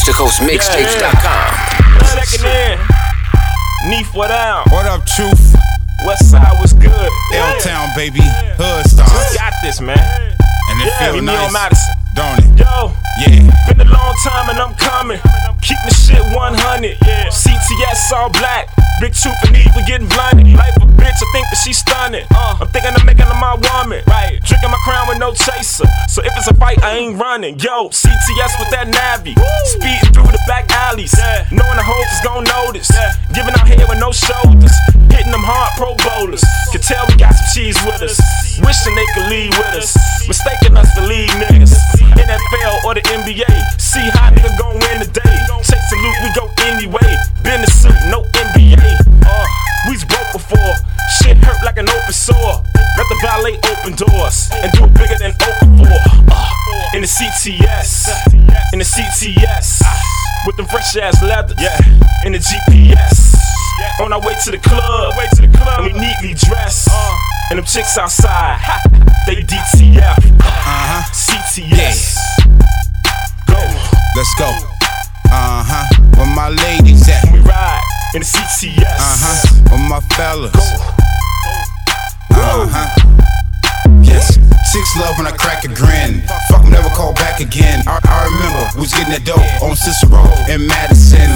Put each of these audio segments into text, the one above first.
Coast to Coast Mixtapes.com. Checking in. Neef, what down? What up, Truth? West side was good. L Town, baby. Hood stars. Got this, man. And it Yeah, feel meet me on nice. Madison. Don't it? Yo, Yeah. been a long time and I'm coming. Keep the shit 100. Yeah. CTS all black. Big Truth and Eve, we getting blinded. Life a bitch, I think that she's stunning. Uh. I'm thinking of making her my woman. Right. Drinking I ain't running. Yo, CTS with that Navi. Speeding through the back alleys. Yeah. Knowing the hoes is gon' notice. Yeah. Giving out head with no shoulders. Hitting them hard pro bowlers. Can tell we got some cheese with us. Wishing they could lead with us. Mistaking us to lead niggas. NFL or the NBA. See how nigga gon' win today. The loot, we go anyway. Been the suit, no NBA. Uh, we's broke before. Shit hurt like an open sore. Let the valet open doors and do it bigger than open for. Uh, in the CTS, in the CTS, with them fresh ass leathers. In the GPS, on our way to the club, and we neatly dressed. And them chicks outside, they DTF, Uh-huh. CTS. Go, Let's go. Uh-huh. Where my ladies at? we ride in the CTS. Uh-huh. Where my fellas? Uh-huh. Yes. Six love when I crack a grin. Fuck never call back again. I, I remember we was getting that dope on Cicero in Madison.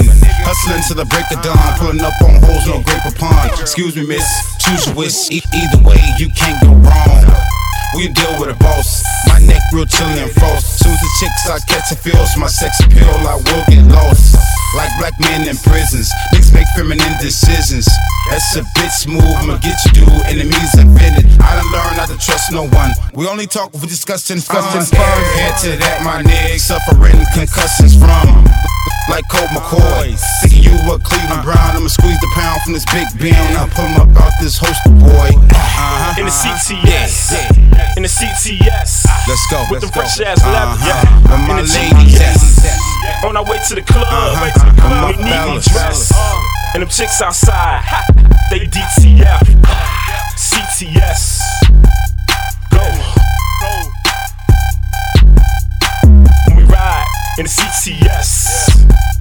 Hustling to the break of dawn, pulling up on holes, no grape upon. Excuse me, miss. Choose your wish. E- either way, you can't go wrong. We deal with a boss. My neck real chilly and frost. Soon as the chicks I catch a feels my sex appeal, I will get lost. Like black men in prisons, niggas make feminine decisions. That's a bitch move, I'ma get you do enemies offended. I done learned not to trust no one. We only talk if we discussing fun. Head to that, my nigga, suffering concussions from. Like Colt McCoy, thinking you a Cleveland Brown. I'ma squeeze the pound from this big beam. I pull him up out this holster, boy. Uh-huh. in the CTS, in the CTS. Let's go. With let's the fresh ass leather, Uh-huh. yeah. Where my In the ladies at? GPS. On our way to the club, Uh-huh. we Where my neatly fellas? dressed. And them chicks outside, they DTF, CTS. Go. When we ride in the CTS.